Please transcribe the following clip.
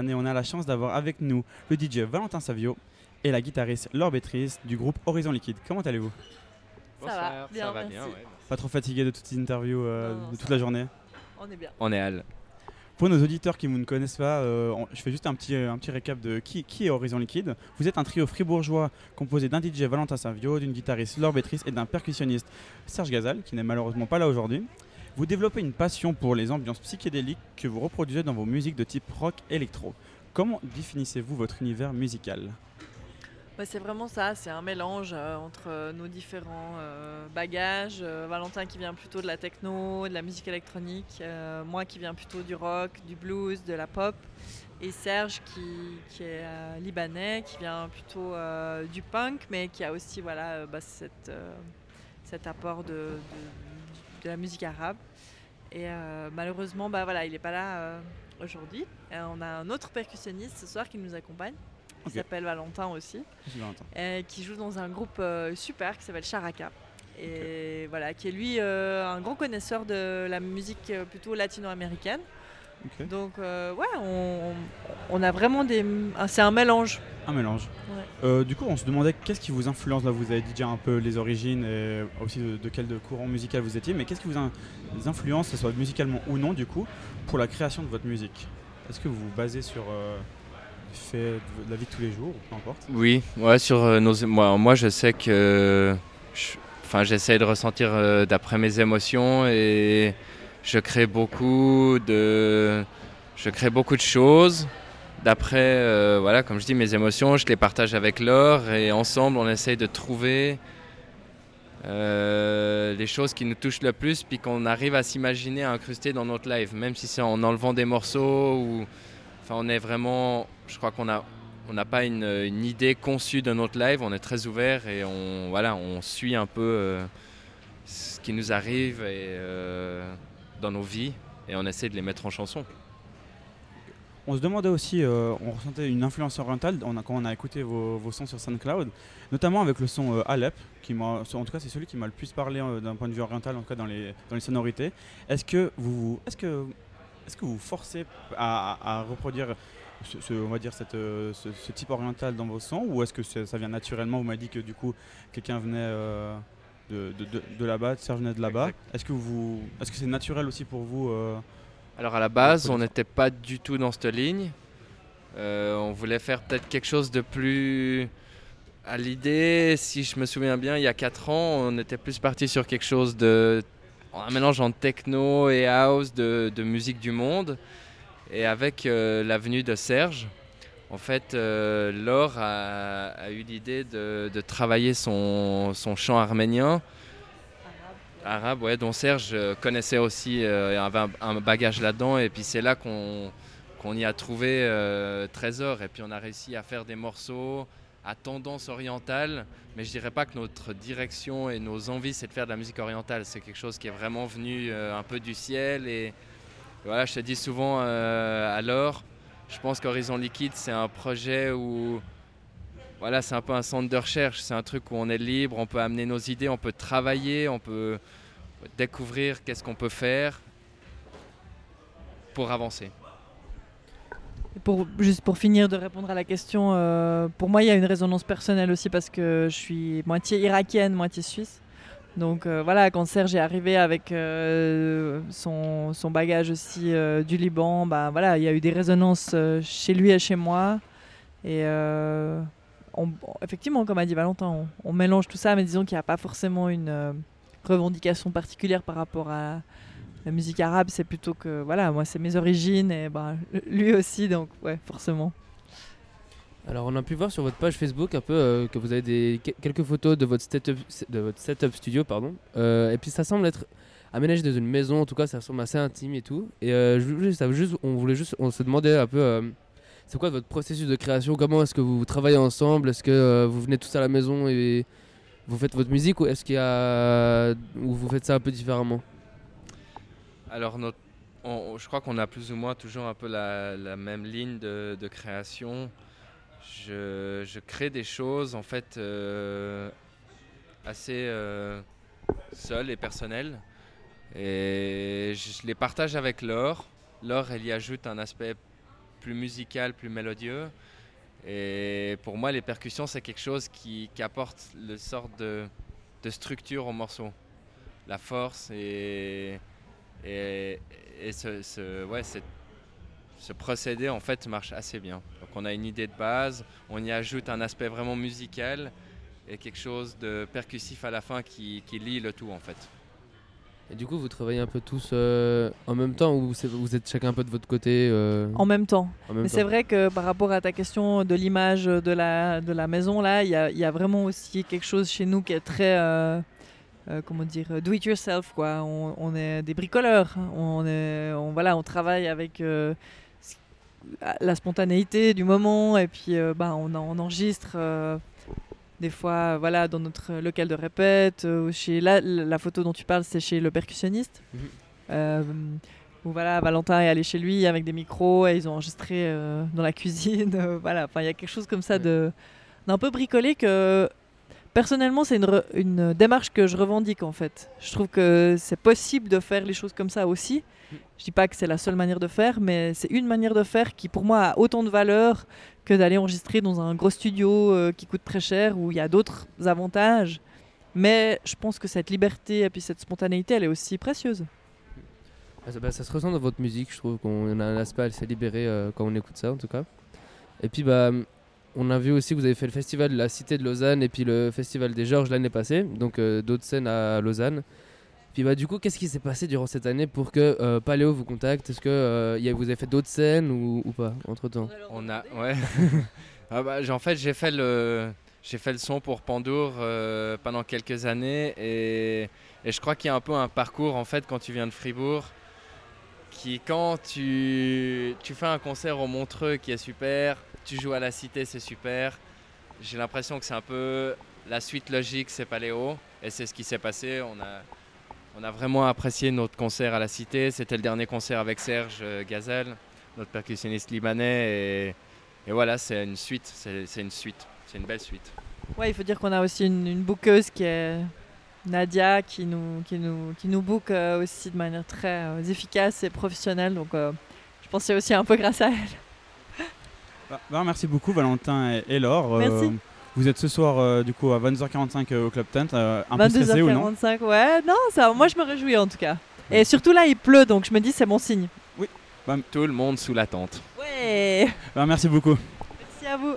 Et on a la chance d'avoir avec nous le DJ Valentin Savio et la guitariste Laure Bétrice du groupe Horizon Liquide. Comment allez-vous? Ça va, bien, ça va bien. ouais. Pas trop fatigué de toutes ces interviews euh, Non, non, de toute la journée? On est bien. On est Al. Pour nos auditeurs qui ne nous connaissent pas, euh, on- je fais juste un petit, un petit récap de qui, qui est Horizon Liquide. Vous êtes un trio fribourgeois composé d'un DJ Valentin Savio, d'une guitariste Laure Bétrice et d'un percussionniste Serge Gazal, qui n'est malheureusement pas là aujourd'hui. Vous développez une passion pour les ambiances psychédéliques que vous reproduisez dans vos musiques de type rock électro. Comment définissez-vous votre univers musical? Ouais, c'est vraiment ça, c'est un mélange euh, entre euh, nos différents euh, bagages. Valentin qui vient plutôt de la techno, de la musique électronique, moi qui viens plutôt du rock, du blues, de la pop, et Serge qui, est libanais, qui vient plutôt du punk, mais qui a aussi voilà, bah, cette, cet apport de- de la musique arabe. Et euh, malheureusement, bah, voilà, il n'est pas là euh, aujourd'hui. Et on a un autre percussionniste ce soir qui nous accompagne, qui Ok. s'appelle Valentin aussi Valentin. euh, qui joue dans un groupe euh, super qui s'appelle Charaka. Et voilà, qui est lui euh, un grand connaisseur de la musique euh, plutôt latino-américaine. Donc euh, ouais, on, on a vraiment des... C'est un mélange. Un mélange. Ouais. Euh, du coup, on se demandait qu'est-ce qui vous influence. Là, vous avez dit déjà un peu les origines et aussi de, de quel de courant musical vous étiez, mais qu'est-ce qui vous in- vous influence, que ce soit musicalement ou non, du coup, pour la création de votre musique? Est-ce que vous vous basez sur euh, des faits de, la vie de tous les jours, ou peu importe? Oui, ouais, sur euh, nos, moi, moi, je sais que, je- enfin, j'essaie de ressentir euh, d'après mes émotions et je crée beaucoup de, je crée beaucoup de choses. D'après, euh, voilà, comme je dis, mes émotions, je les partage avec Laure et ensemble, on essaye de trouver euh, les choses qui nous touchent le plus, puis qu'on arrive à s'imaginer à incruster dans notre live, même si c'est en enlevant des morceaux ou, enfin, on est vraiment, je crois qu'on a on n'a pas une, idée conçue de notre live, on est très ouvert et on, voilà, on suit un peu euh, ce qui nous arrive et, dans nos vies et on essaie de les mettre en chanson. On se demandait aussi, euh, on ressentait une influence orientale on a, quand on a écouté vos, sons sur SoundCloud, notamment avec le son euh, Alep, qui en tout cas c'est celui qui m'a le plus parlé euh, d'un point de vue oriental, en tout cas dans les, dans les sonorités. Est-ce que vous, est-ce que, est-ce que vous forcez à, reproduire, ce, on va dire cette, euh, ce, type oriental dans vos sons, ou est-ce que ça vient naturellement? Vous m'avez dit que du coup quelqu'un venait de, de, de- de là-bas, Serge venait de là-bas. Est-ce que vous, est-ce que c'est naturel aussi pour vous euh, Alors à la base, on n'était pas du tout dans cette ligne. Euh, on voulait faire peut-être quelque chose de plus... À l'idée, si je me souviens bien, il y a 4 ans, on était plus parti sur quelque chose de... Un mélange entre techno et house de, de musique du monde. Et avec euh, la venue de Serge, en fait, euh, Laure a, eu l'idée de, travailler son, chant arménien arabe, dont Serge euh, connaissait aussi, euh, avait un, bagage là-dedans. Et puis c'est là qu'on y a trouvé Trésor. Et puis on a réussi à faire des morceaux à tendance orientale. Mais je dirais pas que notre direction et nos envies, c'est de faire de la musique orientale. C'est quelque chose qui est vraiment venu un peu du ciel. Et voilà, je te dis souvent euh, alors, je pense qu'Horizon Liquide, c'est un projet où voilà, c'est un peu un centre de recherche, c'est un truc où on est libre, on peut amener nos idées, on peut travailler, on peut découvrir qu'est-ce qu'on peut faire pour avancer. Pour, juste pour finir de répondre à la question, euh, pour moi il y a une résonance personnelle aussi parce que je suis moitié irakienne, moitié suisse. Donc euh, voilà, quand Serge est arrivé avec euh, son, bagage aussi euh, du Liban, bah, voilà, il y a eu des résonances chez lui et chez moi. Et effectivement, comme a dit Valentin, on, mélange tout ça, mais disons qu'il n'y a pas forcément une revendication particulière par rapport à la musique arabe. C'est plutôt que, voilà, moi c'est mes origines et bah, lui aussi, donc ouais, forcément. Alors on a pu voir sur votre page Facebook un peu euh, que vous avez des, que- quelques photos de votre setup, de votre setup studio pardon. Euh, et puis ça semble être aménagé dans une maison, en tout cas ça semble assez intime et tout. Et euh, juste, on voulait juste, on se demandait un peu, c'est quoi votre processus de création? Comment est-ce que vous travaillez ensemble? Est-ce que vous venez tous à la maison et vous faites votre musique ou est-ce qu'il y a, ou vous faites ça un peu différemment? Alors, je crois qu'on a plus ou moins toujours un peu la, même ligne de création. Je, crée des choses en fait euh, assez euh, seules et personnelles. Et je les partage avec Laure. Laure, elle y ajoute un aspect plus musical, plus mélodieux. Et pour moi, les percussions, c'est quelque chose qui, apporte le sorte de, structure au morceau. La force et, et, et ce, ce- ouais, ce procédé en fait marche assez bien. Donc on a une idée de base, on y ajoute un aspect vraiment musical et quelque chose de percussif à la fin qui, qui lie le tout en fait. Et du coup, vous travaillez un peu tous euh, en même temps ou vous êtes chacun un peu de votre côté euh, En même temps. en même Mais c'est vrai que par rapport à ta question de l'image de la, de la maison, là, il y a, il y a vraiment aussi quelque chose chez nous qui est très, euh, euh, comment dire, do it yourself, quoi. On, on est des bricoleurs. On, est, on, voilà, on travaille avec euh, la spontanéité du moment et puis euh, bah, on, en- on enregistre. euh, des fois, voilà, dans notre local de répète, euh, chez la, la photo dont tu parles, c'est chez le percussionniste. Mhm. Euh, où voilà, Valentin est allé chez lui avec des micros et ils ont enregistré euh, dans la cuisine. voilà, enfin, il y a quelque chose comme ça Ouais. de d'un peu bricolé que personnellement, c'est une, démarche que je revendique en fait. Je trouve que c'est possible de faire les choses comme ça aussi. Je dis pas que c'est la seule manière de faire, mais c'est une manière de faire qui pour moi a autant de valeur que d'aller enregistrer dans un gros studio euh, qui coûte très cher où il y a d'autres avantages. Mais je pense que cette liberté et puis cette spontanéité, elle est aussi précieuse. Ah, ça, bah, ça se ressent dans votre musique, je trouve qu'on a un aspect assez libéré euh, quand on écoute ça en tout cas. Et puis bah on a vu aussi que vous avez fait le festival de la Cité de Lausanne et puis le festival des Georges l'année passée, donc euh, d'autres scènes à Lausanne. Puis bah du coup, qu'est-ce qui s'est passé durant cette année pour que euh, Paléo vous contacte? Est-ce que euh, y a- vous avez fait d'autres scènes ou, ou pas entre temps On a, ouais. Ah bah, j'ai- en fait, j'ai fait le, j'ai fait le son pour Pandour euh, pendant quelques années et, et je crois qu'il y a un peu un parcours en fait quand tu viens de Fribourg, qui quand tu, tu fais un concert au Montreux qui est super, tu joues à la Cité, c'est super. J'ai l'impression que c'est un peu la suite logique, c'est Paléo et c'est ce qui s'est passé. On a, on a vraiment apprécié notre concert à la Cité. C'était le dernier concert avec Serge euh, Gazelle, notre percussionniste libanais et voilà, c'est une suite, c'est une suite, c'est une belle suite. Ouais, il faut dire qu'on a aussi une, une bookeuse qui est Nadia, qui nous, qui nous, qui nous book euh, aussi de manière très euh, efficace et professionnelle. Donc, je pense que c'est aussi un peu grâce à elle. Bah, bah, merci beaucoup Valentin et, et Laure. Euh, Merci. vous êtes ce soir euh, du coup à 22h45 euh, au Club Tent. euh, un peu stressé ou non 22h45, ouais. Non, ça, moi je me réjouis en tout cas. Et surtout là, il pleut, donc je me dis c'est mon signe. Tout le monde sous la tente. Ouais. Bah, Merci beaucoup. Merci à vous.